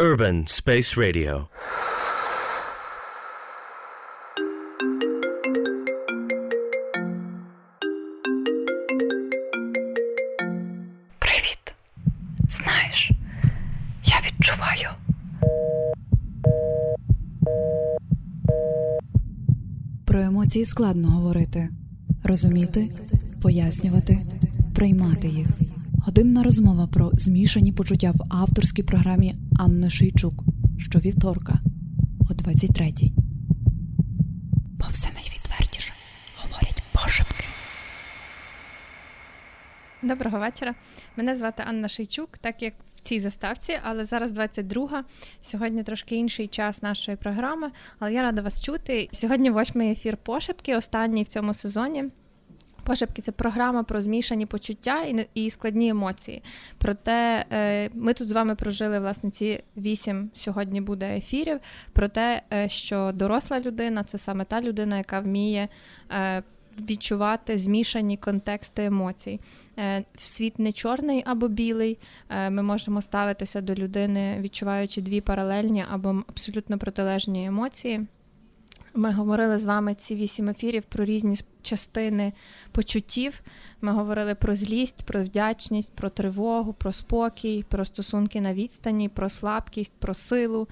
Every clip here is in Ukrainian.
Urban Space Radio. Привіт. Знаєш, я відчуваю. Про емоції складно говорити, розуміти, пояснювати, приймати їх. Годинна розмова про змішані почуття в авторській програмі Анни Шийчук щовівторка о 23-й. Бо все найвідвертіше говорять пошепки. Доброго вечора. Мене звати Анна Шийчук, так як в цій заставці, але зараз 22-га. Сьогодні трошки інший час нашої програми, але я рада вас чути. Сьогодні восьмий ефір пошепки, останній в цьому сезоні. Пошепки це програма про змішані почуття і і складні емоції. Проте е, ми тут з вами прожили власне ці вісім сьогодні буде ефірів. Про те, е, що доросла людина це саме та людина, яка вміє. Е, Відчувати змішані контексти емоцій. Світ не чорний або білий. Ми можемо ставитися до людини, відчуваючи дві паралельні або абсолютно протилежні емоції. Ми говорили з вами ці вісім ефірів про різні частини почуттів. Ми говорили про злість, про вдячність, про тривогу, про спокій, про стосунки на відстані, про слабкість, про силу,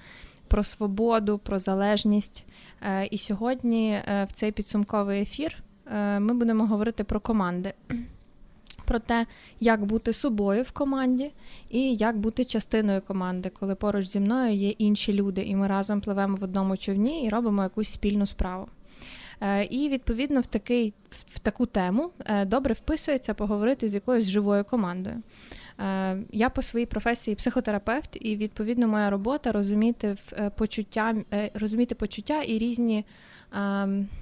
про свободу, про залежність. Е, і сьогодні е, в цей підсумковий ефір е, ми будемо говорити про команди про те, як бути собою в команді і як бути частиною команди, коли поруч зі мною є інші люди, і ми разом пливемо в одному човні і робимо якусь спільну справу. Е, і відповідно в такий, в таку тему е, добре вписується поговорити з якоюсь живою командою. Е, я по своїй професії психотерапевт, і відповідно моя робота розуміти почуття, розуміти почуття і різні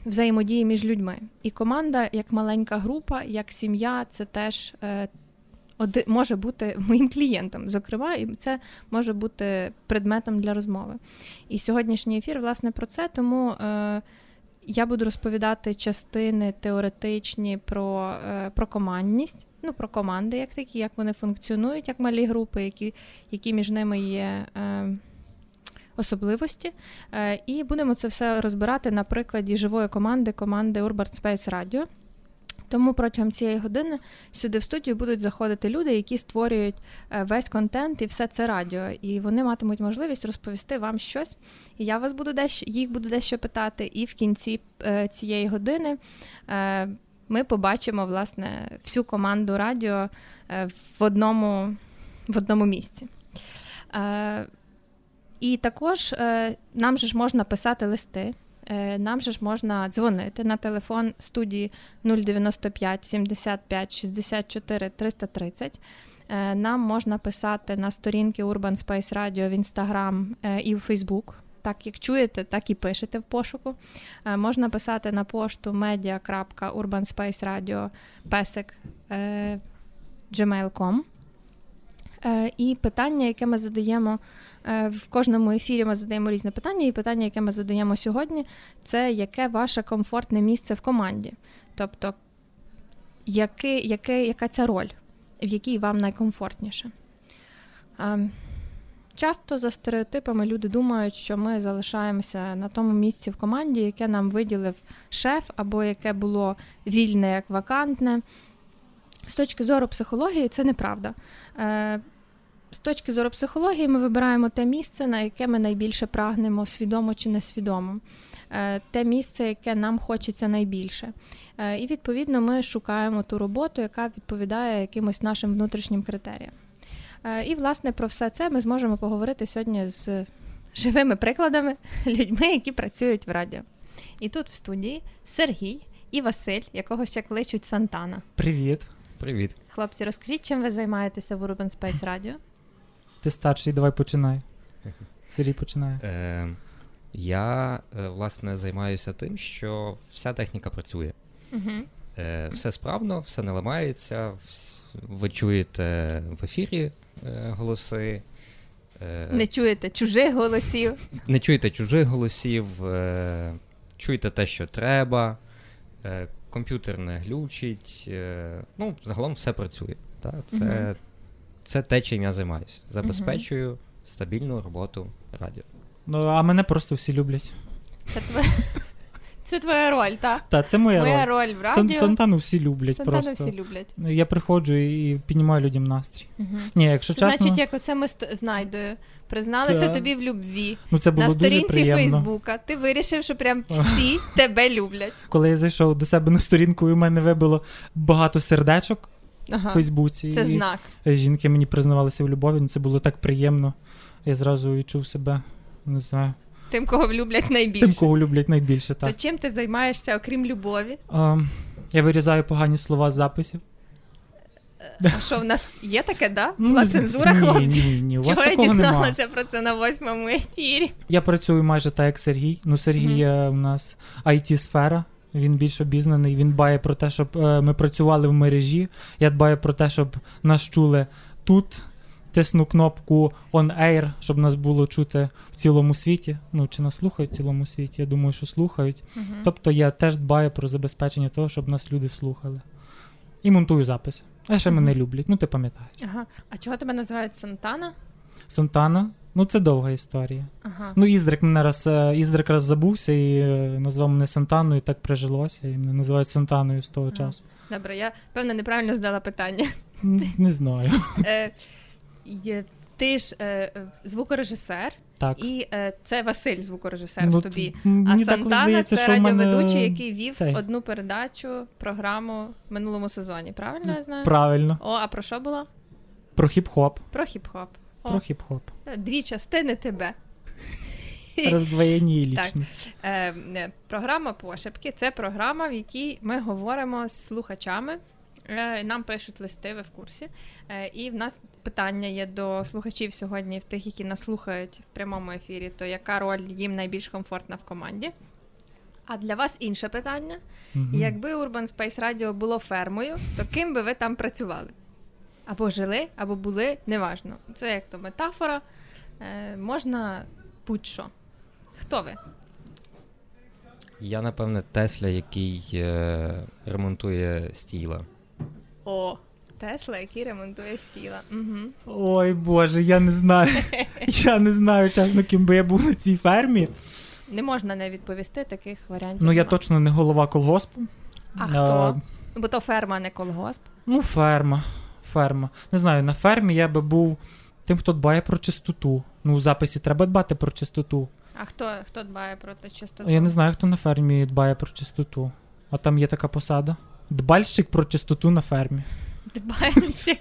взаємодії між людьми. І команда, як маленька група, як сім'я, це теж е, може бути моїм клієнтом. Зокрема, і це може бути предметом для розмови. І сьогоднішній ефір, власне, про це, тому. Е, я буду розповідати частини теоретичні про е, про командність, ну про команди, як такі, як вони функціонують, як малі групи, які які між ними є особливості. Е, і будемо це все розбирати на прикладі живої команди команди Urban Space Radio. Тому протягом цієї години сюди в студію будуть заходити люди, які створюють е, весь контент і все це радіо. І вони матимуть можливість розповісти вам щось. І я вас буду дещо, їх буду дещо питати. І в кінці е, цієї години ми побачимо власне всю команду радіо в одному, в одному місці. І також е, нам же ж можна писати листи, е, нам же ж можна дзвонити на телефон студії 095 75 64 330. Нам можна писати на сторінки Urban Space Radio в Instagram е, і в Facebook. Так, як чуєте, так і пишете в пошуку. Можна писати на пошту media.urbanspaceradio.pesek.gmail.com І питання, яке ми задаємо в кожному ефірі ми задаємо різне питання, і питання, яке ми задаємо сьогодні, це яке ваше комфортне місце в команді. Тобто, яке, яке, яка ця роль, в якій вам найкомфортніше. Часто за стереотипами люди думають, що ми залишаємося на тому місці в команді, яке нам виділив шеф, або яке було вільне як вакантне. З точки зору психології, це неправда. З точки зору психології, ми вибираємо те місце, на яке ми найбільше прагнемо, свідомо чи несвідомо. Е, те місце, яке нам хочеться найбільше. Е, і відповідно ми шукаємо ту роботу, яка відповідає якимось нашим внутрішнім критеріям. Е, і, власне, про все це ми зможемо поговорити сьогодні з живими прикладами, людьми, які працюють в радіо. І тут в студії Сергій і Василь, якого ще кличуть Сантана. Привіт. Привіт. Хлопці, розкажіть, чим ви займаєтеся в Urban Space Radio? Ти старший, давай починай. Сергій починає. Е, Я, е, власне, займаюся тим, що вся техніка працює. Угу. Е, Все справно, все не ламається. Ви чуєте в ефірі е, голоси. Е, не чуєте чужих голосів. Не чуєте чужих голосів, е, чуєте те, що треба. Е, комп'ютер не глючить. Ну, загалом все працює. Та? Це. Угу це те, чим я займаюся. Забезпечую стабільну роботу радіо. Ну, а мене просто всі люблять. Це твоя, це твоя роль, так? Та це моя Моя роль. роль в Сан- радіо. Сантану всі люблять Сантану просто. всі люблять. Я приходжу і піднімаю людям настрій. Угу. Ні, якщо Це чесно, значить, як оце ми з знайдою призналися Та. тобі в любві. ну це було На дуже сторінці приємно. Фейсбука ти вирішив, що прям всі тебе люблять. Коли я зайшов до себе на сторінку, і в мене вибило багато сердечок в Фейсбуці. Це і знак. жінки мені признавалися в любові, ну це було так приємно. Я зразу відчув себе, не знаю, Тим, кого люблять найбільше. тим, кого люблять найбільше. То чим ти займаєшся, окрім любові? А, я вирізаю погані слова з записів. А що в нас є таке, да? Ну, Була не цензура, ні, хлопці? Ні, ні, у вас Чого я такого немає. дізналася про це на восьмому ефірі? Я працюю майже так, як Сергій. Ну, Сергій е, у нас IT-сфера. Він більш обізнаний. Він дбає про те, щоб е, ми працювали в мережі. Я дбаю про те, щоб нас чули тут. Тисну кнопку On Air, щоб нас було чути в цілому світі. Ну, чи нас слухають в цілому світі? Я думаю, що слухають. Тобто я теж дбаю про забезпечення того, щоб нас люди слухали. І монтую записи. А ще мене люблять. Ну, ти пам'ятаєш. Ага. А чого тебе називають Сантана? Сантана. Ну, це довга історія. Ага. Ну, Іздрик мене раз, е, Іздрик раз забувся і е, назвав мене Сантаною, і так прижилося, і мене називають Сантаною з того Ага. часу. Добре, я певно неправильно здала питання. М, Не знаю. Е, Ти ж е, звукорежисер, Так. і е, це Василь, звукорежисер Ну, в тобі. А Сантана здається, це в мене який вів цей. одну передачу, програму в минулому сезоні. Правильно я знаю? Правильно. О, а про що було? Про хіп-хоп. Про хіп-хоп. О, Про хіп-хоп. Дві частини тебе. Роздвоєнні Так. лічності. Е, е, програма пошепки це програма, в якій ми говоримо з слухачами. Е, Нам пишуть листи, ви в курсі. Е, І в нас питання є до слухачів сьогодні, в тих, які нас слухають в прямому ефірі, то яка роль їм найбільш комфортна в команді? А для вас інше питання: Мгм. якби Urban Space Radio було фермою, то ким би ви там працювали? Або жили, або були, неважно. Це як то метафора. Е, можна будь-що. Хто ви? Я, напевне, Тесля, який е, ремонтує стіла. О, Тесла, який ремонтує стіла. Угу. Ой Боже, я не знаю. Я не знаю, чесно, ким би я був на цій фермі. Не можна не відповісти таких варіантів. Ну, я нема. точно не голова колгоспу. А Е, хто? Бо то ферма, а не колгосп. Ну, ферма. Ферма. Не знаю, на фермі я би був тим, хто дбає про чистоту. Ну, у записі треба дбати про чистоту. А хто, хто дбає про те чистоту? Я не знаю, хто на фермі дбає про чистоту. А там є така посада. Дбальщик про чистоту на фермі. Дбаючи.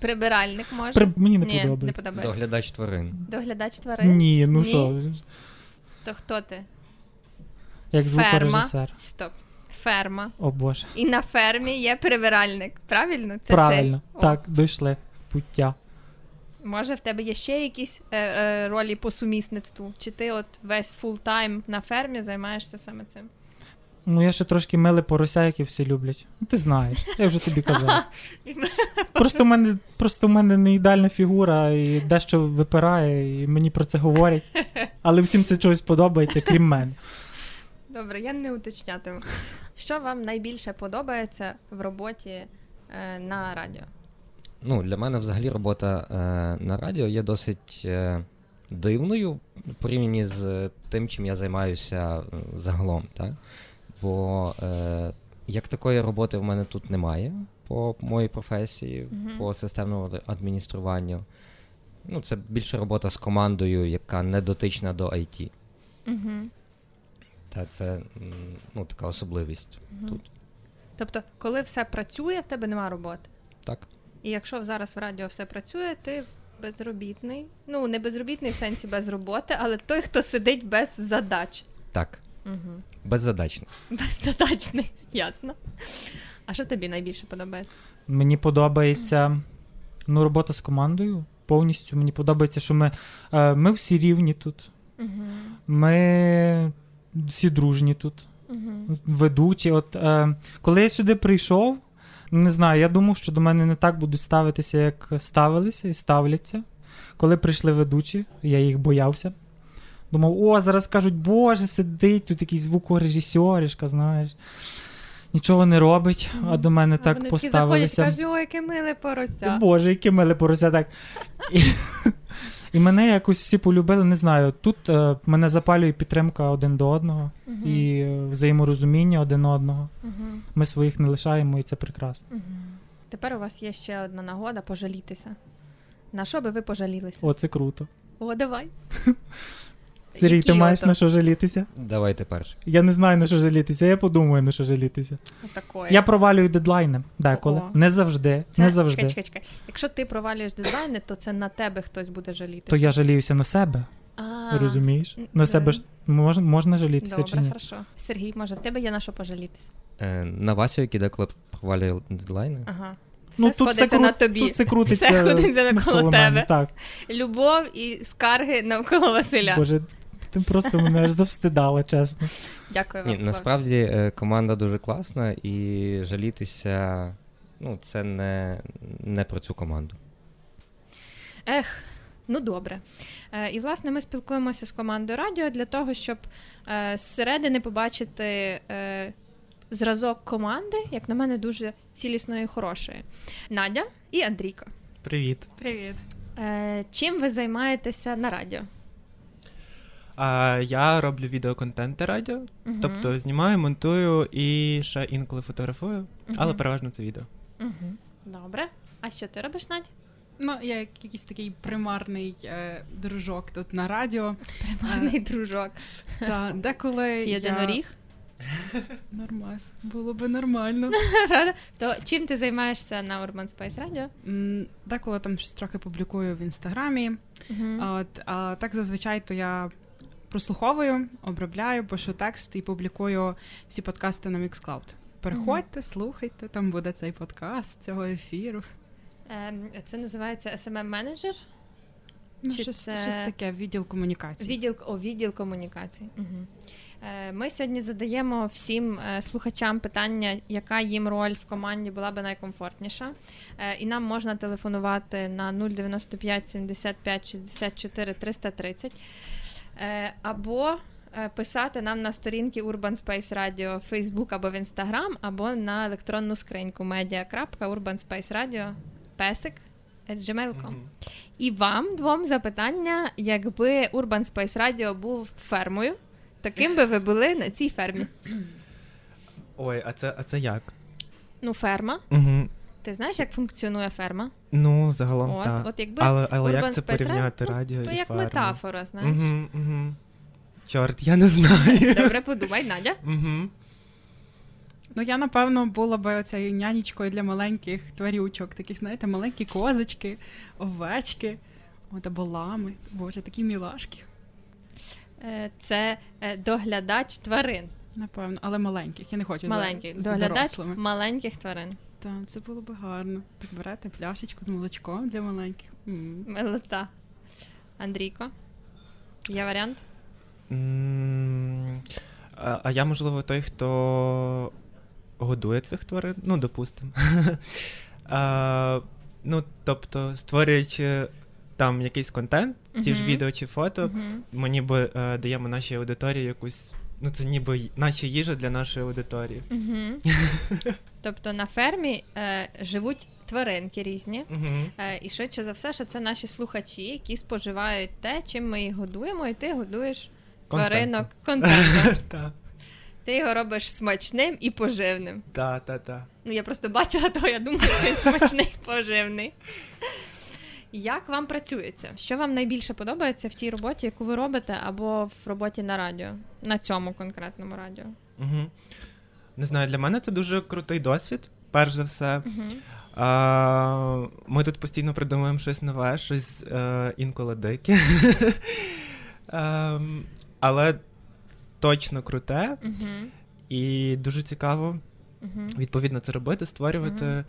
Прибиральник може. При... Мені не Ні, не подобається. подобається. Доглядач тварин. Доглядач тварин. Ні, ну що, То хто ти? як Ферма. Стоп. Ферма. О Боже. І на фермі є прибиральник. Правильно? Це Правильно. ти. О, Так, дійшли. Пуття. Може, в тебе є ще якісь е, е, ролі по сумісництву? Чи ти от весь full time на фермі займаєшся саме цим? Ну, я ще трошки миле порося, які всі люблять. Ну, Ти знаєш, я вже тобі казав. Просто в мене, просто в мене не ідеальна фігура, і дещо випирає, і мені про це говорять. Але всім це чогось подобається, крім мене. Добре, я не уточнятиму. Що вам найбільше подобається в роботі е, на радіо? Ну, для мене взагалі робота е, на радіо є досить е, дивною в порівнянні з тим, чим я займаюся е, загалом. Так? Бо е, як такої роботи в мене тут немає по моїй професії, Мгм. по системному адмініструванню. Ну, це більше робота з командою, яка не дотична до IT. Угу. Та це ну, така особливість тут. Тобто, коли все працює, в тебе нема роботи. Так. І якщо зараз в радіо все працює, ти безробітний. Ну, не безробітний в сенсі без роботи, але той, хто сидить без задач. Так. Угу. Беззадачно. Беззадачний, ясно. А що тобі найбільше подобається? Мені подобається ну, робота з командою. Повністю мені подобається, що ми, е, ми всі рівні тут. Угу. Ми всі дружні тут. Угу. ведучі. От е, коли я сюди прийшов, ну, не знаю, я думав, що до мене не так будуть ставитися, як ставилися і ставляться. Коли прийшли ведучі, я їх боявся. Думав, о, зараз кажуть, боже, сидить тут якийсь звукорежисерішка, знаєш. Нічого не робить, а до мене так вони поставилися. Такі заходять, кажуть, ой, яке миле порося. Боже, яке миле порося так. І, мене якось всі полюбили, не знаю. Тут е, мене запалює підтримка один до одного Мгм. і е, взаєморозуміння один одного. Мгм. Ми своїх не лишаємо, і це прекрасно. Мгм. Тепер у вас є ще одна нагода пожалітися. На що би ви пожалілися? О, це круто. О, давай. Сергій, Які ти маєш ото? на що жалітися? Давайте перше. Я не знаю на що жалітися, я подумаю на що жалітися. Отакої. Я провалюю дедлайни деколи. О. Не завжди. Це, не завжди. Чекай, чекай, чекай. Якщо ти провалюєш дедлайни, то це на тебе хтось буде жалітися. То я жаліюся на себе, А, розумієш? На себе ж мож, можна жалітися Добре, чи ні? хорошо. Сергій, може, в тебе є на що пожалітися? Е, на Васю, який деколи провалює дедлайни. Ага. Все Ну, тут сходиться це, кру- на тобі. Тут це крутиться Все ходиться навколо тебе. Так. Любов і скарги навколо Василя. Боже, ти просто мене аж завстидала, чесно. Дякую вам. Ні, насправді е, команда дуже класна, і жалітися ну, це не, не про цю команду. Ех, ну добре. Е, і власне ми спілкуємося з командою радіо для того, щоб е, зсередини побачити е, зразок команди, як на мене, дуже цілісної і хорошої. Надя і Андрійко. Привіт. Привіт. Е, чим ви займаєтеся на радіо? А, я роблю відеоконтент на радіо, Мгм. тобто знімаю, монтую і ще інколи фотографую, але переважно це відео. Мгм. Добре. А що ти робиш, Надь? Ну, я якийсь такий примарний е, дружок тут на радіо. Гарний дружок. Та деколи Єдиноріг. Я... Нормас, було би нормально. Правда? То чим ти займаєшся на Urban Space Radio? М, Деколи там щось трохи публікую в інстаграмі. А От, а так зазвичай то я прослуховую, обробляю, пишу текст і публікую всі подкасти на Mixcloud. Переходьте, слухайте, там буде цей подкаст цього ефіру. Ем, Це називається smm менеджер Ну, Чи щось, це- щось таке, відділ комунікації. Відділ о, відділ комунікацій. Угу. Е, Ми сьогодні задаємо всім е, слухачам питання, яка їм роль в команді була би найкомфортніша. Е, І нам можна телефонувати на 095 75 64 330 Е, або е, писати нам на сторінки Urban Space Radio в Facebook або в Instagram, або на електронну скриньку media.urbanspaceradio песик gmail.com. І вам двом запитання, якби Urban Space Radio був фермою, таким би ви були на цій фермі. Ой, а це, а це як? Ну, ферма. Угу. Ти знаєш, як функціонує ферма? Ну, загалом От, так. от якби Але, але як це порівняти Radio? радіо то і як ферму? метафора, знаєш. Угу, угу. Чорт, я не знаю. Добре, подумай, Надя. Угу. Ну, я, напевно, була би оцею нянечкою для маленьких тварючок, таких, знаєте, маленькі козочки, овечки, от або лами. Боже, такі мілашки. Е, Це е, доглядач тварин. Напевно, але маленьких. Я не хочу Маленьких. за, за дорослими. маленьких тварин. Так, це було би гарно. Так берете пляшечку з молочком для маленьких. М. Милота. Андрійко. Є варіант? А, а я, можливо, той, хто годує цих тварин, ну, допустимо. ну, тобто, створюючи там якийсь контент, ті ж відео чи фото, Мгм. ми ніби е, даємо нашій аудиторії якусь. Ну, це ніби наче їжа для нашої аудиторії. Тобто на фермі е, живуть тваринки різні. Угу. Е, і швидше за все, що це наші слухачі, які споживають те, чим ми їх годуємо, і ти годуєш тваринок контентом. Ти його робиш смачним і поживним. та, та, та. Ну, я просто бачила того, я думаю, що він смачний і поживний. Як вам працюється? Що вам найбільше подобається в тій роботі, яку ви робите, або в роботі на радіо? На цьому конкретному радіо? Угу. Не знаю, для мене це дуже крутий досвід, перш за все. Угу. А, ми тут постійно придумуємо щось нове, щось е, інколи дике. Ем, але точно круте Угу. і дуже цікаво відповідно це робити, створювати.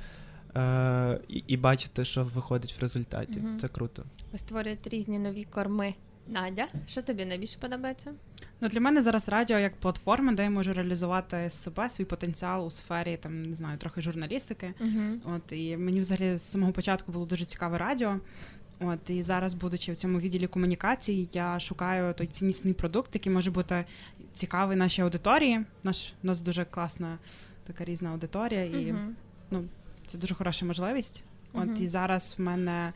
Е, і, і бачити, що виходить в результаті. Мгм. Це круто. Ви створюєте різні нові корми. Надя, що тобі найбільше подобається? Ну, для мене зараз радіо як платформа, де я можу реалізувати себе, свій потенціал у сфері там, не знаю, трохи журналістики. Угу. От і мені взагалі з самого початку було дуже цікаве радіо. От і зараз, будучи в цьому відділі комунікацій, я шукаю той ціннісний продукт, який може бути цікавий нашій аудиторії. Наш у нас дуже класна така різна аудиторія, і Угу. Це дуже хороша можливість. От і зараз в мене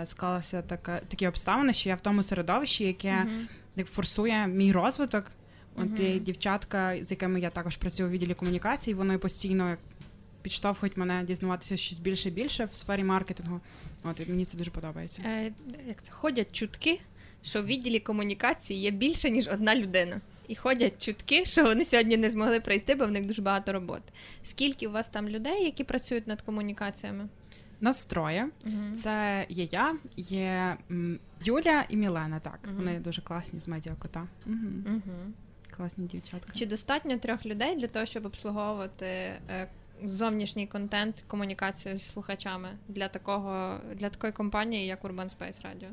е, склалася така такі обставини, що я в тому середовищі, яке як форсує мій розвиток. От і дівчатка, з якими я також працюю у відділі комунікацій, вони постійно підштовхують мене дізнаватися щось більше і більше в сфері маркетингу. От і мені це дуже подобається. Е, як це ходять чутки, що в відділі комунікації є більше ніж одна людина. І ходять чутки, що вони сьогодні не змогли прийти, бо в них дуже багато роботи. Скільки у вас там людей, які працюють над комунікаціями? Нас троє. Угу. Це є я, є Юля і Мілена. Так, Мгм. вони дуже класні з медіакота. Угу. Класні дівчатка. Чи достатньо трьох людей для того, щоб обслуговувати е, зовнішній контент, комунікацію з слухачами для такого для такої компанії, як Urban Space Radio?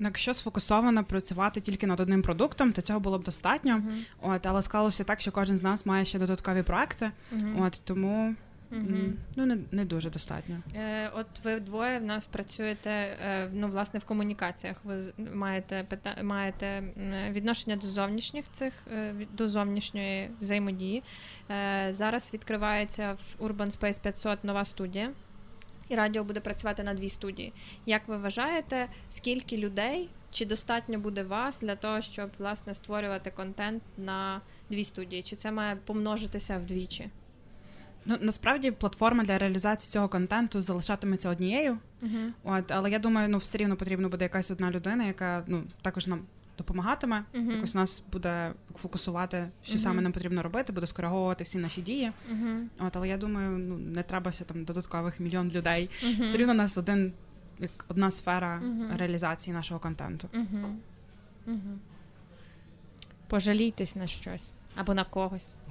Якщо сфокусовано працювати тільки над одним продуктом, то цього було б достатньо. От, але склалося так, що кожен з нас має ще додаткові проекти. Мгм. От тому м, ну не, не дуже достатньо. Е, От ви двоє в нас працюєте е, ну, власне в комунікаціях. Ви маєте пита... маєте відношення до зовнішніх цих е, до зовнішньої взаємодії. Е, Зараз відкривається в Urban Space 500 нова студія. І радіо буде працювати на дві студії. Як ви вважаєте, скільки людей чи достатньо буде вас для того, щоб власне створювати контент на дві студії? Чи це має помножитися вдвічі? Ну насправді платформа для реалізації цього контенту залишатиметься однією. От, але я думаю, ну все рівно потрібно буде якась одна людина, яка ну також нам допомагатиме. Мгм. Якось нас буде фокусувати, що Мгм. саме нам потрібно робити, буде скориговувати всі наші дії. Мгм. От, але я думаю, ну не треба ще там додаткових мільйон людей. Все рівно у нас один як одна сфера реалізації нашого контенту. Пожалійтесь на щось або на когось.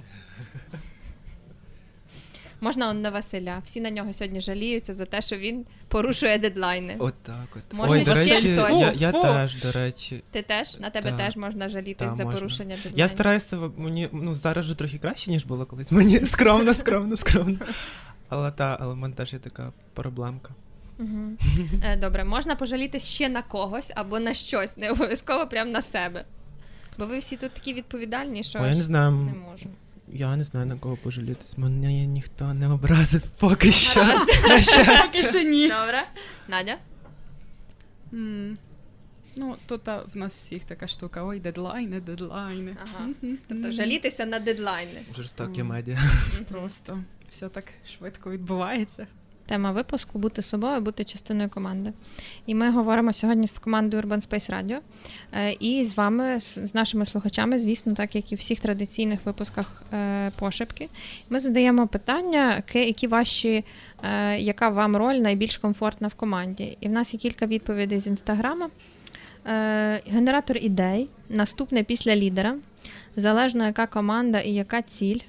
Можна он на Василя. Всі на нього сьогодні жаліються за те, що він порушує дедлайни. Отак от. Може, Ой, до ще речі, хтось? я, я Фу, теж, до речі. Ти теж на тебе Так. теж можна жалітись Так, за можна. порушення дедлайнів. Я стараюся, мені ну, зараз вже трохи краще, ніж було колись. Мені скромно, скромно, скромно. Але та, але в мене теж є така проблемка. Угу. Е, добре, можна пожалітись ще на когось або на щось, не обов'язково прямо на себе. Бо ви всі тут такі відповідальні, що Ой, я не знаю, не можу. Я не знаю на кого пожалітись. Мене ніхто не образив поки що. Поки що ні. Добре. Надя? М, Ну, тут а, в нас всіх така штука. Ой, дедлайни, дедлайни. Ага. Мгм, Тобто жалітися на дедлайни. Жорстокі медіа. Просто все так швидко відбувається. Тема випуску бути собою, бути частиною команди. І ми говоримо сьогодні з командою Urban Space Radio. Е, І з вами, з нашими слухачами, звісно, так як і в всіх традиційних випусках е, пошепки. Ми задаємо питання, які ваші, е, яка вам роль найбільш комфортна в команді. І в нас є кілька відповідей з інстаграма. Генератор ідей, наступне після лідера, залежно яка команда і яка ціль.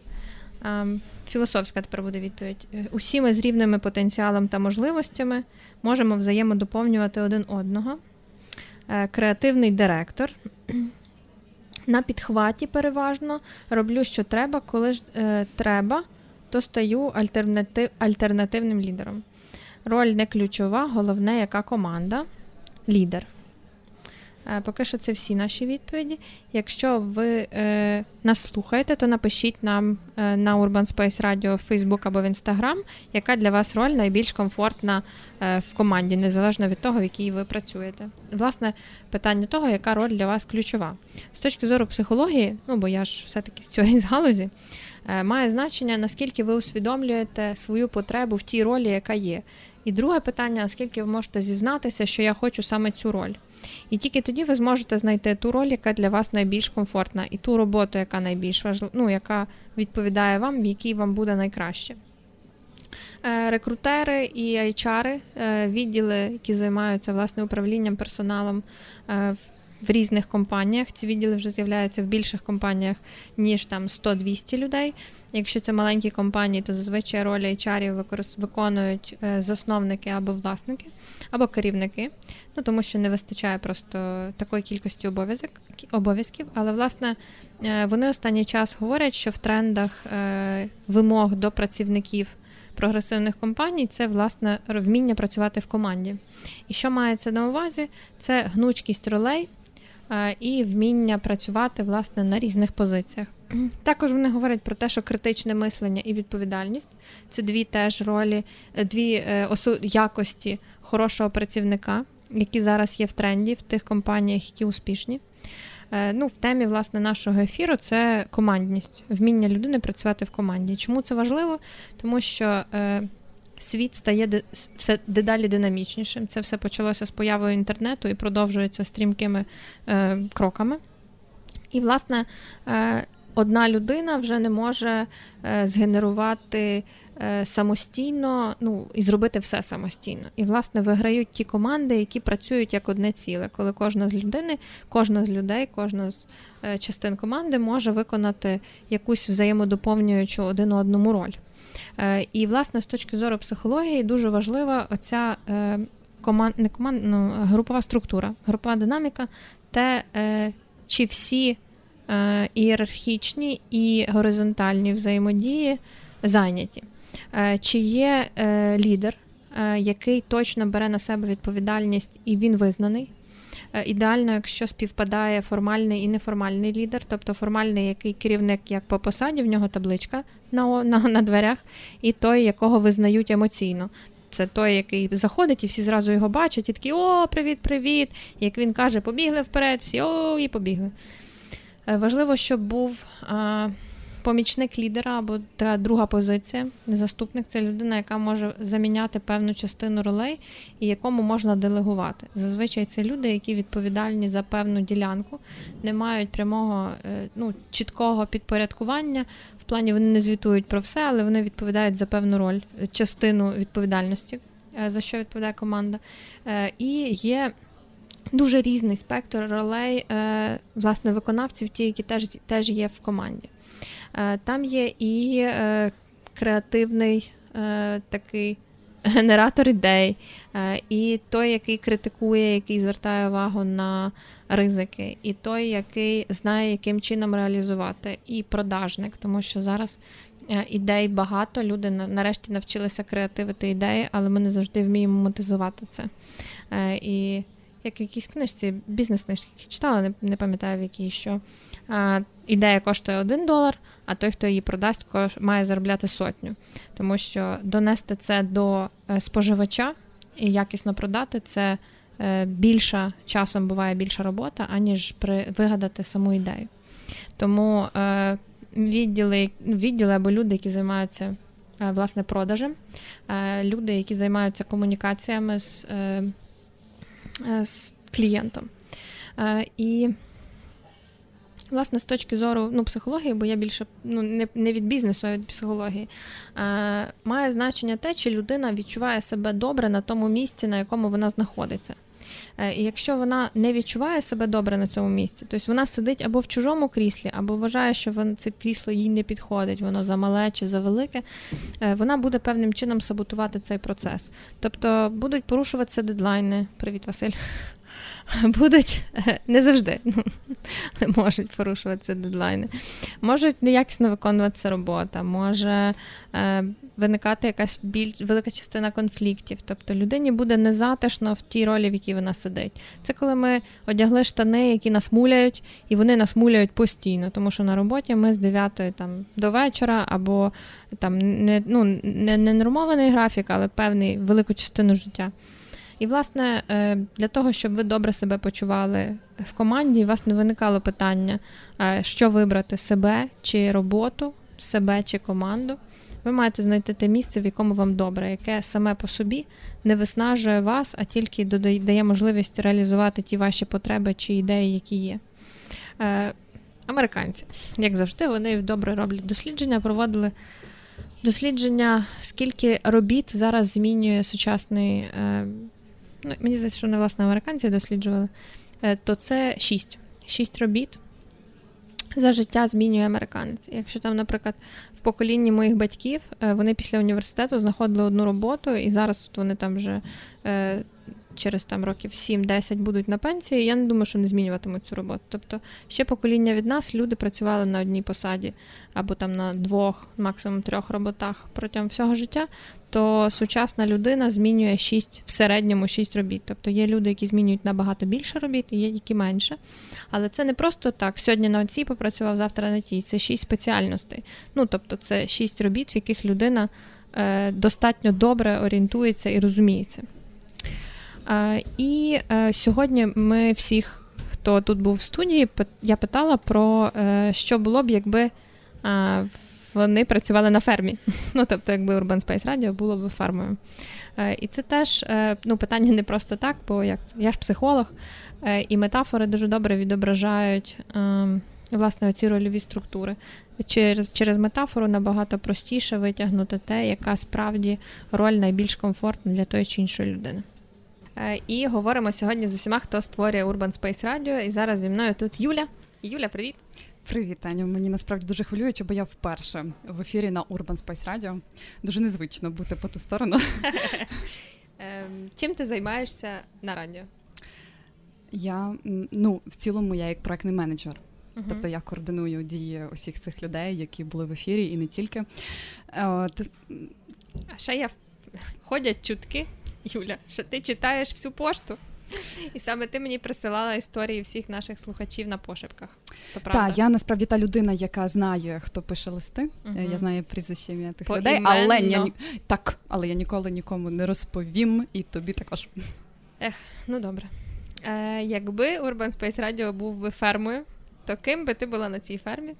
Філософська тепер буде відповідь. Е, Усі ми з рівними потенціалом та можливостями можемо взаємодоповнювати один одного. Е, Креативний директор. На підхваті переважно роблю, що треба, коли ж е, треба, то стаю альтернатив, альтернативним лідером. Роль не ключова, головне, яка команда. Лідер. Е, Поки що це всі наші відповіді. Якщо ви е, нас слухаєте, то напишіть нам е, на Urban Space Radio в Facebook або в Instagram, яка для вас роль найбільш комфортна е, в команді, незалежно від того, в якій ви працюєте. Власне, питання того, яка роль для вас ключова. З точки зору психології, ну бо я ж все-таки з цієї галузі, е, має значення, наскільки ви усвідомлюєте свою потребу в тій ролі, яка є. І друге питання, наскільки ви можете зізнатися, що я хочу саме цю роль. І тільки тоді ви зможете знайти ту роль, яка для вас найбільш комфортна, і ту роботу, яка найбільш важлива, ну, яка відповідає вам, в якій вам буде найкраще. Е, Рекрутери і HR, е, відділи, які займаються власне управлінням персоналом е, в- в різних компаніях. Ці відділи вже з'являються в більших компаніях, ніж там 100-200 людей. Якщо це маленькі компанії, то зазвичай ролі HR виконують е, засновники або власники, або керівники. Ну тому що не вистачає просто такої кількості обов'язок обов'язків. Але власне е, вони останній час говорять, що в трендах е, вимог до працівників прогресивних компаній це власне вміння працювати в команді. І що мається на увазі? Це гнучкість ролей. І вміння працювати власне на різних позиціях. Також вони говорять про те, що критичне мислення і відповідальність це дві теж ролі, дві якості хорошого працівника, які зараз є в тренді в тих компаніях, які успішні. Е, ну, В темі власне нашого ефіру це командність, вміння людини працювати в команді. Чому це важливо? Тому що е, світ стає все дедалі динамічнішим. Це все почалося з появою інтернету і продовжується стрімкими е, кроками. І, власне, е, одна людина вже не може е, згенерувати е, самостійно, ну і зробити все самостійно. І, власне, виграють ті команди, які працюють як одне ціле, коли кожна з людини, кожна з людей, кожна з е, частин команди може виконати якусь взаємодоповнюючу один одному роль. І, власне, з точки зору психології, дуже важлива оця команд, не команд, ну, групова структура, групова динаміка, те, чи всі Е, ієрархічні і горизонтальні взаємодії зайняті. Е, чи є е, лідер, який точно бере на себе відповідальність і він визнаний? Ідеально, якщо співпадає формальний і неформальний лідер, тобто формальний, який керівник як по посаді, в нього табличка на на, на дверях, і той, якого визнають емоційно. Це той, який заходить, і всі зразу його бачать, і такі о, привіт, привіт! Як він каже, побігли вперед, всі о, і побігли. Е, важливо, щоб був помічник лідера або та друга позиція. Заступник це людина, яка може заміняти певну частину ролей і якому можна делегувати. Зазвичай це люди, які відповідальні за певну ділянку, не мають прямого е, ну, чіткого підпорядкування. В плані вони не звітують про все, але вони відповідають за певну роль, частину відповідальності, е, за що відповідає команда. І є дуже різний спектр ролей е, власне виконавців, ті, які теж теж є в команді. Е, там є і е, креативний такий генератор ідей, і той, який критикує, який звертає увагу на ризики, і той, який знає, яким чином реалізувати, і продажник, тому що зараз. Ідей багато, люди нарешті навчилися креативити ідеї, але ми не завжди вміємо монетизувати це. І як в якійсь книжці, бізнес-книжці читала, не, пам'ятаю в якій, що ідея коштує один долар, а той, хто її продасть, має заробляти сотню. Тому що донести це до е, споживача і якісно продати це е, більша часом буває більша робота, аніж при вигадати саму ідею. Тому е, відділи, відділи або люди, які займаються. Власне, продажем, люди, які займаються комунікаціями з з клієнтом. І, власне, з точки зору ну, психології, бо я більше ну, не не від бізнесу, а від психології, е, має значення те, чи людина відчуває себе добре на тому місці, на якому вона знаходиться. І якщо вона не відчуває себе добре на цьому місці, тобто вона сидить або в чужому кріслі, або вважає, що вона, це крісло їй не підходить, воно замале чи завелике, вона буде певним чином саботувати цей процес. Тобто будуть порушуватися дедлайни. Привіт, Василь. будуть не завжди ну, можуть порушуватися дедлайни. Можуть неякісно виконуватися робота, може е, виникати якась більш велика частина конфліктів. Тобто людині буде незатишно в тій ролі, в якій вона сидить. Це коли ми одягли штани, які нас муляють, і вони нас муляють постійно, тому що на роботі ми з 9 там, до вечора або там не ну, не, не нормований графік, але певний велику частину життя. І, власне, е, для того, щоб ви добре себе почували в команді, у вас не виникало питання, е, що вибрати себе чи роботу, себе чи команду. Ви маєте знайти те місце, в якому вам добре, яке саме по собі не виснажує вас, а тільки дає можливість реалізувати ті ваші потреби чи ідеї, які є. Е, американці, як завжди, вони добре роблять дослідження, проводили дослідження, скільки робіт зараз змінює сучасний ну, мені здається, що не власне американці досліджували, е, то це шість. Шість робіт за життя змінює американець. Якщо там, наприклад, в поколінні моїх батьків е, вони після університету знаходили одну роботу, і зараз вони там вже е, через там років 7-10 будуть на пенсії, я не думаю, що не змінюватимуть цю роботу. Тобто ще покоління від нас люди працювали на одній посаді або там на двох, максимум трьох роботах протягом всього життя. То сучасна людина змінює 6, в середньому 6 робіт. Тобто є люди, які змінюють набагато більше робіт, і є які менше. Але це не просто так. Сьогодні на цій попрацював, завтра на тій. Це 6 спеціальностей. Ну тобто, це 6 робіт, в яких людина е, достатньо добре орієнтується і розуміється. Е, і е, сьогодні ми всіх, хто тут був в студії, я питала про е, що було б, якби вони працювали на фермі. Ну, тобто, якби Urban Space Radio було б фермою. І це теж ну, питання не просто так, бо як це? я ж психолог, і метафори дуже добре відображають власне оці рольові структури. Через через метафору набагато простіше витягнути те, яка справді роль найбільш комфортна для тої чи іншої людини. Е, і говоримо сьогодні з усіма, хто створює Urban Space Radio. І зараз зі мною тут Юля. Юля, привіт. Привіт, Таню. Мені насправді дуже хвилююче, бо я вперше в ефірі на Urban Space Radio. Дуже незвично бути по ту сторону. Ем, чим ти займаєшся на радіо? Я ну в цілому я як проектний менеджер. Uh-huh. Тобто я координую дії усіх цих людей, які були в ефірі, і не тільки. От. А ще я ходять чутки, Юля, що ти читаєш всю пошту. І саме ти мені присилала історії всіх наших слухачів на пошепках. То правда? Так, я насправді та людина, яка знає, хто пише листи. Uh-huh. Я знаю прізвище ім'я тих людей, але я так, але я ніколи нікому не розповім, і тобі також. Ех, ну добре. Е, Якби Urban Space Radio був би фермою, то ким би ти була на цій фермі?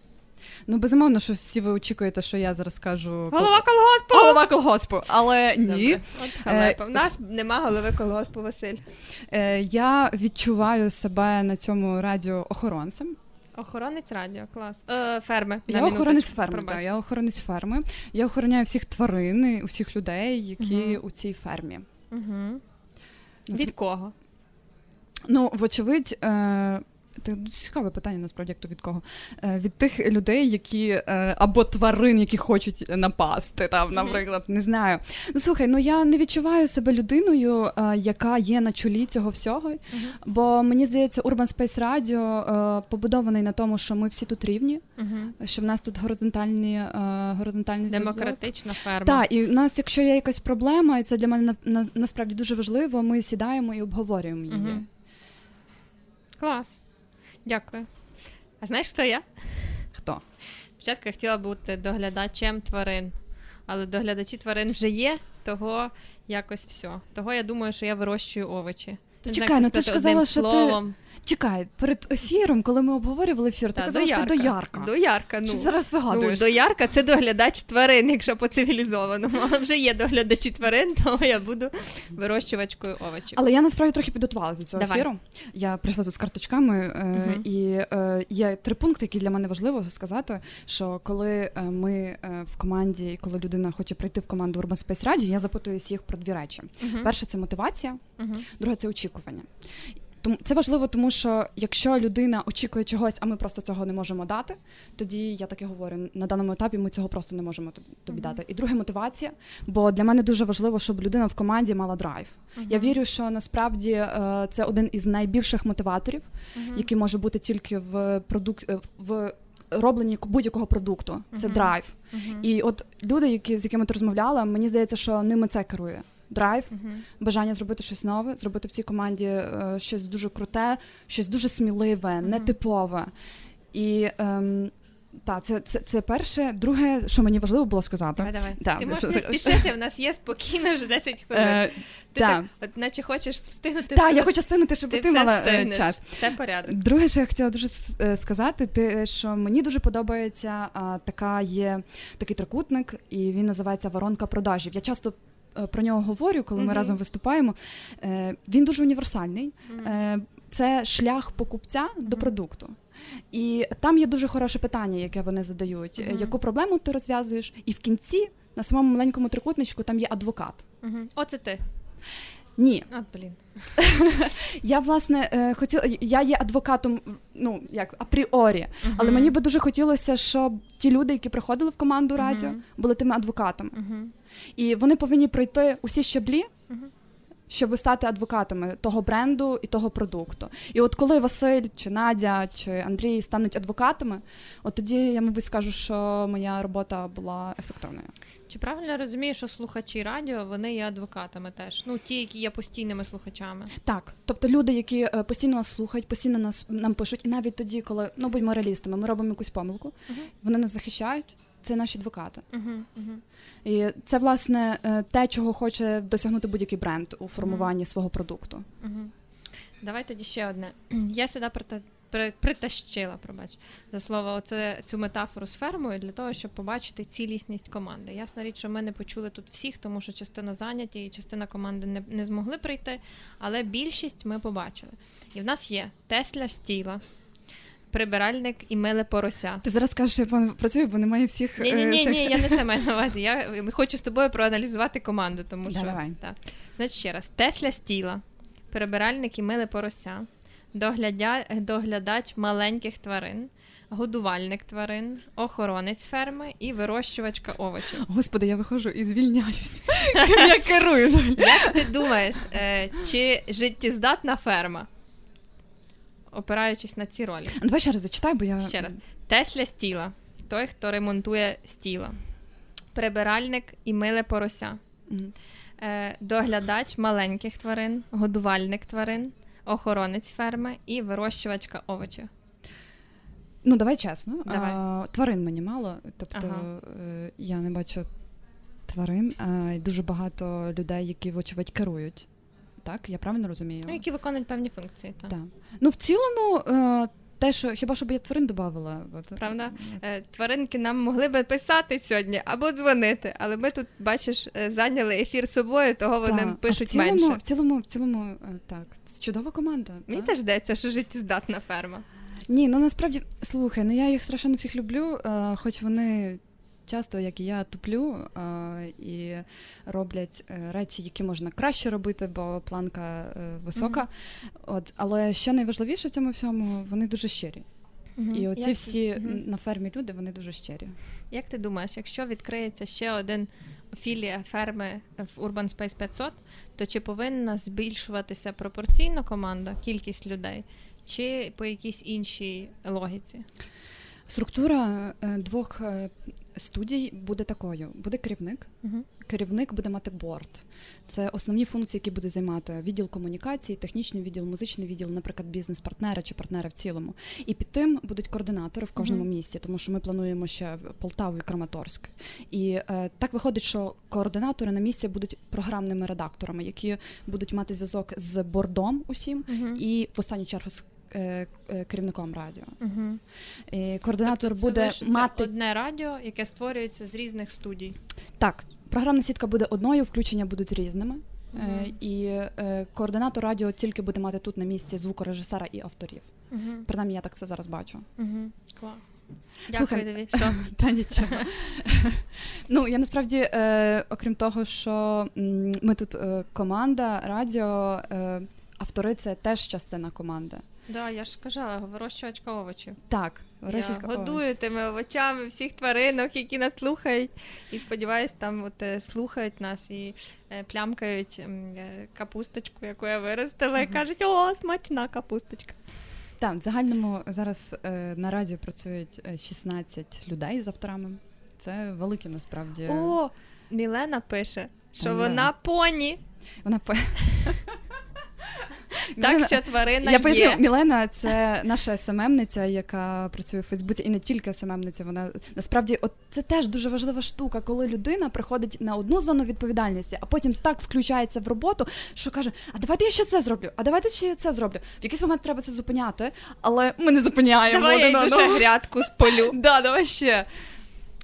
Ну, безумовно, що всі ви очікуєте, що я зараз скажу голова колгоспу! Голова колгоспу, але ні. От халепа. У нас нема голови колгоспу, Василь. Е, Я відчуваю себе на цьому радіо охоронцем. Охоронець радіо, клас. Е, Ферми. Я охоронець ферми. Так, я охоронець ферми. Я охороняю всіх тварин, усіх людей, які угу. у цій фермі. Угу. Від кого? Ну, вочевидь, е, це цікаве питання, насправді, як то від кого? Е, від тих людей, які е, або тварин, які хочуть напасти, там, наприклад, не знаю. Ну слухай, ну я не відчуваю себе людиною, е, яка є на чолі цього всього. Бо мені здається, Urban Space Radio побудований на тому, що ми всі тут рівні, що в нас тут горизонтальні горизонтальні демократична ферма. Так, і в нас, якщо є якась проблема, і це для мене на, на, насправді дуже важливо, ми сідаємо і обговорюємо її. Клас. Дякую. А знаєш, хто я? Хто? Спочатку я хотіла бути доглядачем тварин, але доглядачі тварин вже є, того якось все. Того я думаю, що я вирощую овочі. Чекай, ну ти ж казала, що словом. Чекай, перед ефіром, коли ми обговорювали ефір, ти казала, що доярка. Доярка, ну. Що зараз вигадуєш? Ну, доярка це доглядач тварин, якщо по цивілізованому. Але вже є доглядачі тварин, то я буду вирощувачкою овочів. Але я насправді трохи підготувалася до цього Давай. ефіру. Я прийшла тут з карточками, угу. і е, є три пункти, які для мене важливо сказати. Що коли е, ми в команді, і коли людина хоче прийти в команду Urban Space Radio, я запитуюся їх про дві речі. Угу. Перше це мотивація, угу. друге це очікування. Це важливо, тому що якщо людина очікує чогось, а ми просто цього не можемо дати, тоді я так і говорю, на даному етапі ми цього просто не можемо тобі uh-huh. дати. І друге мотивація. Бо для мене дуже важливо, щоб людина в команді мала драйв. Uh-huh. Я вірю, що насправді е, це один із найбільших мотиваторів, uh-huh. який може бути тільки в продукт е, в. Робленні будь-якого продукту це uh-huh. драйв. Uh-huh. І от люди, які з якими ти розмовляла, мені здається, що ними це керує драйв, uh-huh. бажання зробити щось нове, зробити в цій команді е, щось дуже круте, щось дуже сміливе, uh-huh. нетипове. І ем, так, це це, це перше. Друге, що мені важливо було сказати. Давай, давай. Да, Ти можеш не спішити, в нас є спокійно вже 10 хвилин. Е, ти так, от наче хочеш встигнути. Так, я хочу встигнути, щоб ти, ти мала е, встигнеш. час. Все порядок. Друге, що я хотіла дуже е, сказати, те, що мені дуже подобається а, така є такий трикутник, і він називається воронка продажів. Я часто Е, про нього говорю, коли ми mm-hmm. разом виступаємо. Е, він дуже універсальний. Mm-hmm. Це шлях покупця mm-hmm. до продукту. І там є дуже хороше питання, яке вони задають: яку проблему ти розв'язуєш? І в кінці на самому маленькому трикутничку там є адвокат. Оце ти. Ні. От, блін. Я, власне, хотіла, я є адвокатом, ну, як апріорі, uh-huh. але мені би дуже хотілося, щоб ті люди, які приходили в команду радіо, були тими адвокатами. Uh-huh. І вони повинні пройти усі щаблі щоб стати адвокатами того бренду і того продукту. І от коли Василь чи Надя чи Андрій стануть адвокатами, от тоді я, мабуть, скажу, що моя робота була ефективною. Чи правильно я розумію, що слухачі радіо вони є адвокатами теж? Ну, ті, які є постійними слухачами? Так, тобто люди, які е, постійно нас слухають, постійно нас нам пишуть, і навіть тоді, коли ну будьмо реалістами, ми робимо якусь помилку, uh-huh. вони нас захищають. Це наші адвокати. Uh-huh, uh-huh. І це, власне, е, те, чого хоче досягнути будь-який бренд у формуванні свого продукту. Давай тоді ще одне. Я сюди притащила, пробач, за слово, оце цю метафору з фермою для того, щоб побачити цілісність команди. Ясна річ, що ми не почули тут всіх, тому що частина заняті і частина команди не, не змогли прийти, але більшість ми побачили. І в нас є Тесля стіла. Прибиральник і миле порося. Ти зараз кажеш, що я працюю, бо немає всіх. Ні, ні, ні, ні, я не це маю на увазі. Я хочу з тобою проаналізувати команду, тому що Давай. Так. Значить, ще раз: Тесля стіла, прибиральник і миле порося, доглядя... доглядач маленьких тварин, годувальник тварин, охоронець ферми і вирощувачка овочів. Господи, я виходжу і звільняюсь. Я керую. Як ти думаєш, е, чи життєздатна ферма? Опираючись на ці ролі. Давай ще раз зачитай, бо я. Ще раз. Тесля стіла. Той, хто ремонтує стіла. Прибиральник і миле порося. Е, доглядач маленьких тварин, годувальник тварин, охоронець ферми і вирощувачка овочів. Ну, давай чесно. Давай. А, тварин мені мало, тобто ага. е, я не бачу тварин, а дуже багато людей, які, вочевидь, керують. Так, я правильно розумію? Ну, які виконують певні функції. Так. так. Ну, в цілому, е, те, що хіба щоб я тварин додавала. Правда? Е, тваринки нам могли би писати сьогодні або дзвонити, але ми тут, бачиш, е, зайняли ефір собою, того вони так. пишуть а в цілому, менше. В цілому, в цілому, так, це чудова команда. Мені теж здається, що життєздатна ферма. Ні, ну насправді слухай, ну я їх страшенно всіх люблю, хоч вони часто, як і я, туплю і роблять е, речі, які можна краще робити, бо планка е, висока. Mm-hmm. От, Але що найважливіше в цьому всьому, вони дуже щирі. Mm-hmm. І оці як всі mm-hmm. на фермі люди, вони дуже щирі. Як ти думаєш, якщо відкриється ще один філія ферми в Urban Space 500, то чи повинна збільшуватися пропорційно команда, кількість людей, чи по якійсь іншій логіці? Структура е, двох е, студій буде такою: буде керівник, uh-huh. керівник буде мати борт. Це основні функції, які буде займати відділ комунікації, технічний відділ, музичний відділ, наприклад, бізнес-партнери чи партнери в цілому. І під тим будуть координатори в кожному uh-huh. місті, тому що ми плануємо ще Полтаву і Краматорськ. І е, так виходить, що координатори на місці будуть програмними редакторами, які будуть мати зв'язок з бордом усім, uh-huh. і в останню чергу з керівником радіо. Угу. І Координатор тобто буде це мати одне радіо, яке створюється з різних студій. Так, програмна сітка буде одною, включення будуть різними. Uh-huh. І е, координатор радіо тільки буде мати тут на місці звукорежисера і авторів. Uh-huh. Принаймні, я так це зараз бачу. Uh-huh. Клас. Слухай, Дякую тобі. Що? Та нічого. Ну, я насправді, е, окрім того, що ми тут е, команда, радіо, е, автори це теж частина команди. Да, я ж казала, вирощувачка овочів. Так, вирощувачка Я годую тими овочами всіх тваринок, які нас слухають. І сподіваюсь, там от е, слухають нас і е, плямкають е, капусточку, яку я виростила, і кажуть, о, смачна капусточка. Так, в загальному зараз е, на радіо працюють 16 людей з авторами. Це велике насправді. О, Мілена пише, що Там, вона поні. Вона поні. Так що тварина Я поясню, Мілена це наша СММниця, яка працює в Фейсбуці, і не тільки СММниця. Вона насправді, от це теж дуже важлива штука, коли людина приходить на одну зону відповідальності, а потім так включається в роботу, що каже: А давайте я ще це зроблю, а давайте ще це зроблю. В якийсь момент треба це зупиняти, але ми не зупиняємо. Давай я йду ще грядку з полю. Да, давай ще.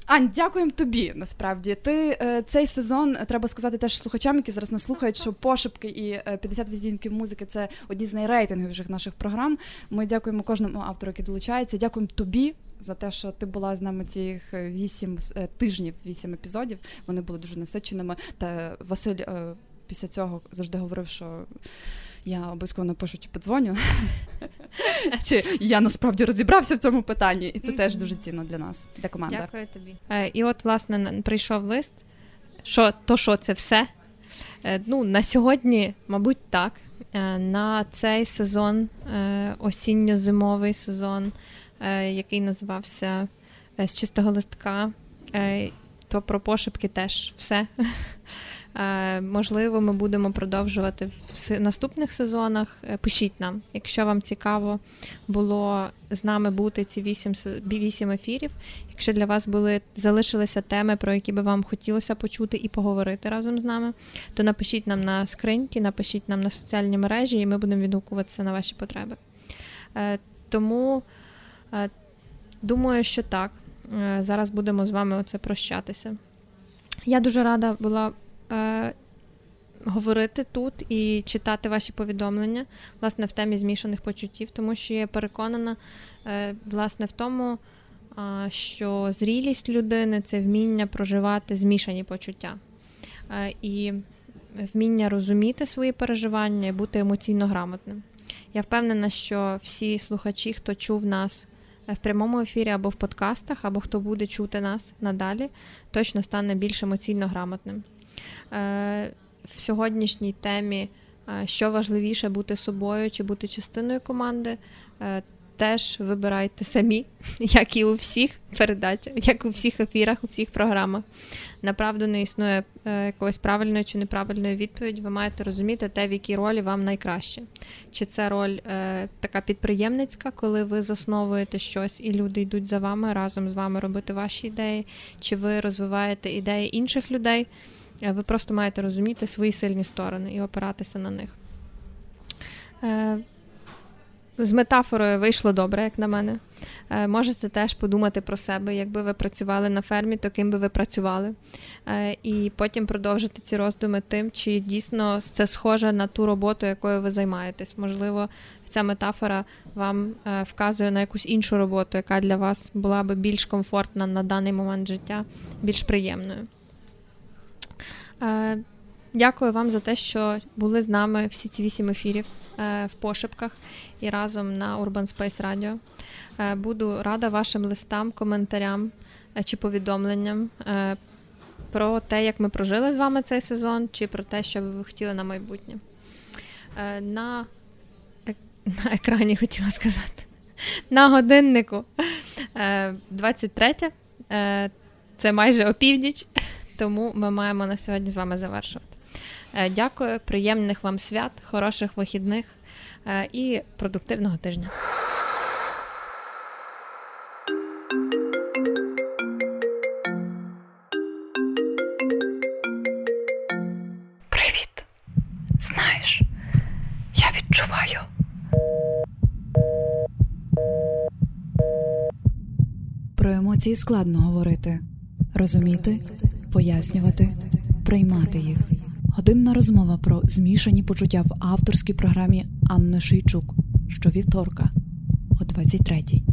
Ань, дякуємо тобі. Насправді ти е, цей сезон е, треба сказати теж слухачам, які зараз нас слухають, що пошепки і е, 50 відтінків музики це одні з найрейтинговіших наших програм. Ми дякуємо кожному автору, який долучається. Дякуємо тобі за те, що ти була з нами цих е, вісім е, тижнів, вісім епізодів. Вони були дуже насиченими. Та Василь е, після цього завжди говорив, що я обов'язково напишу чи подзвоню. Чи я насправді розібрався в цьому питанні, і це теж дуже цінно для нас, для команди. Дякую тобі. Е, і от, власне, прийшов лист. Що, То що це все? Ну, На сьогодні, мабуть, так. На цей сезон, осінньо-зимовий сезон, який називався з чистого листка, то про пошепки теж все. Е, можливо, ми будемо продовжувати в наступних сезонах. Е, пишіть нам, якщо вам цікаво було з нами бути ці вісім вісім ефірів. Якщо для вас були залишилися теми, про які би вам хотілося почути і поговорити разом з нами, то напишіть нам на скриньки, напишіть нам на соціальні мережі, і ми будемо відгукуватися на ваші потреби. Е, тому думаю, що так. Зараз будемо з вами оце прощатися. Я дуже рада була е, говорити тут і читати ваші повідомлення, власне, в темі змішаних почуттів, тому що я переконана, е, власне, в тому, е, що зрілість людини це вміння проживати змішані почуття. Е, і вміння розуміти свої переживання і бути емоційно грамотним. Я впевнена, що всі слухачі, хто чув нас в прямому ефірі або в подкастах, або хто буде чути нас надалі, точно стане більш емоційно грамотним. Е, в сьогоднішній темі, е, що важливіше бути собою чи бути частиною команди. Е, теж вибирайте самі, як і у всіх передачах, як у всіх ефірах, у всіх програмах. Направду не існує якоїсь правильної чи неправильної відповіді. Ви маєте розуміти те, в якій ролі вам найкраще. Чи це роль е, така підприємницька, коли ви засновуєте щось і люди йдуть за вами разом з вами робити ваші ідеї, чи ви розвиваєте ідеї інших людей? Е, ви просто маєте розуміти свої сильні сторони і опиратися на них. Е, з метафорою вийшло добре, як на мене. Е, можете теж подумати про себе, якби ви працювали на фермі, то ким би ви працювали. І потім продовжити ці роздуми тим, чи дійсно це схоже на ту роботу, якою ви займаєтесь. Можливо, ця метафора вам вказує на якусь іншу роботу, яка для вас була би більш комфортна на даний момент життя, більш приємною. Е, дякую вам за те, що були з нами всі ці вісім ефірів е, в пошепках і разом на Urban Space Radio. Е, буду рада вашим листам, коментарям чи повідомленням про те, як ми прожили з вами цей сезон, чи про те, що ви хотіли на майбутнє. На на екрані хотіла сказати. На годиннику 23. Це майже опівніч тому ми маємо на сьогодні з вами завершувати. Е, дякую, приємних вам свят, хороших вихідних е, і продуктивного тижня. Привіт. Знаєш, я відчуваю. Про емоції складно говорити розуміти, пояснювати, приймати їх. Годинна розмова про змішані почуття в авторській програмі Анни Шийчук щовівторка о 23-й. Повсе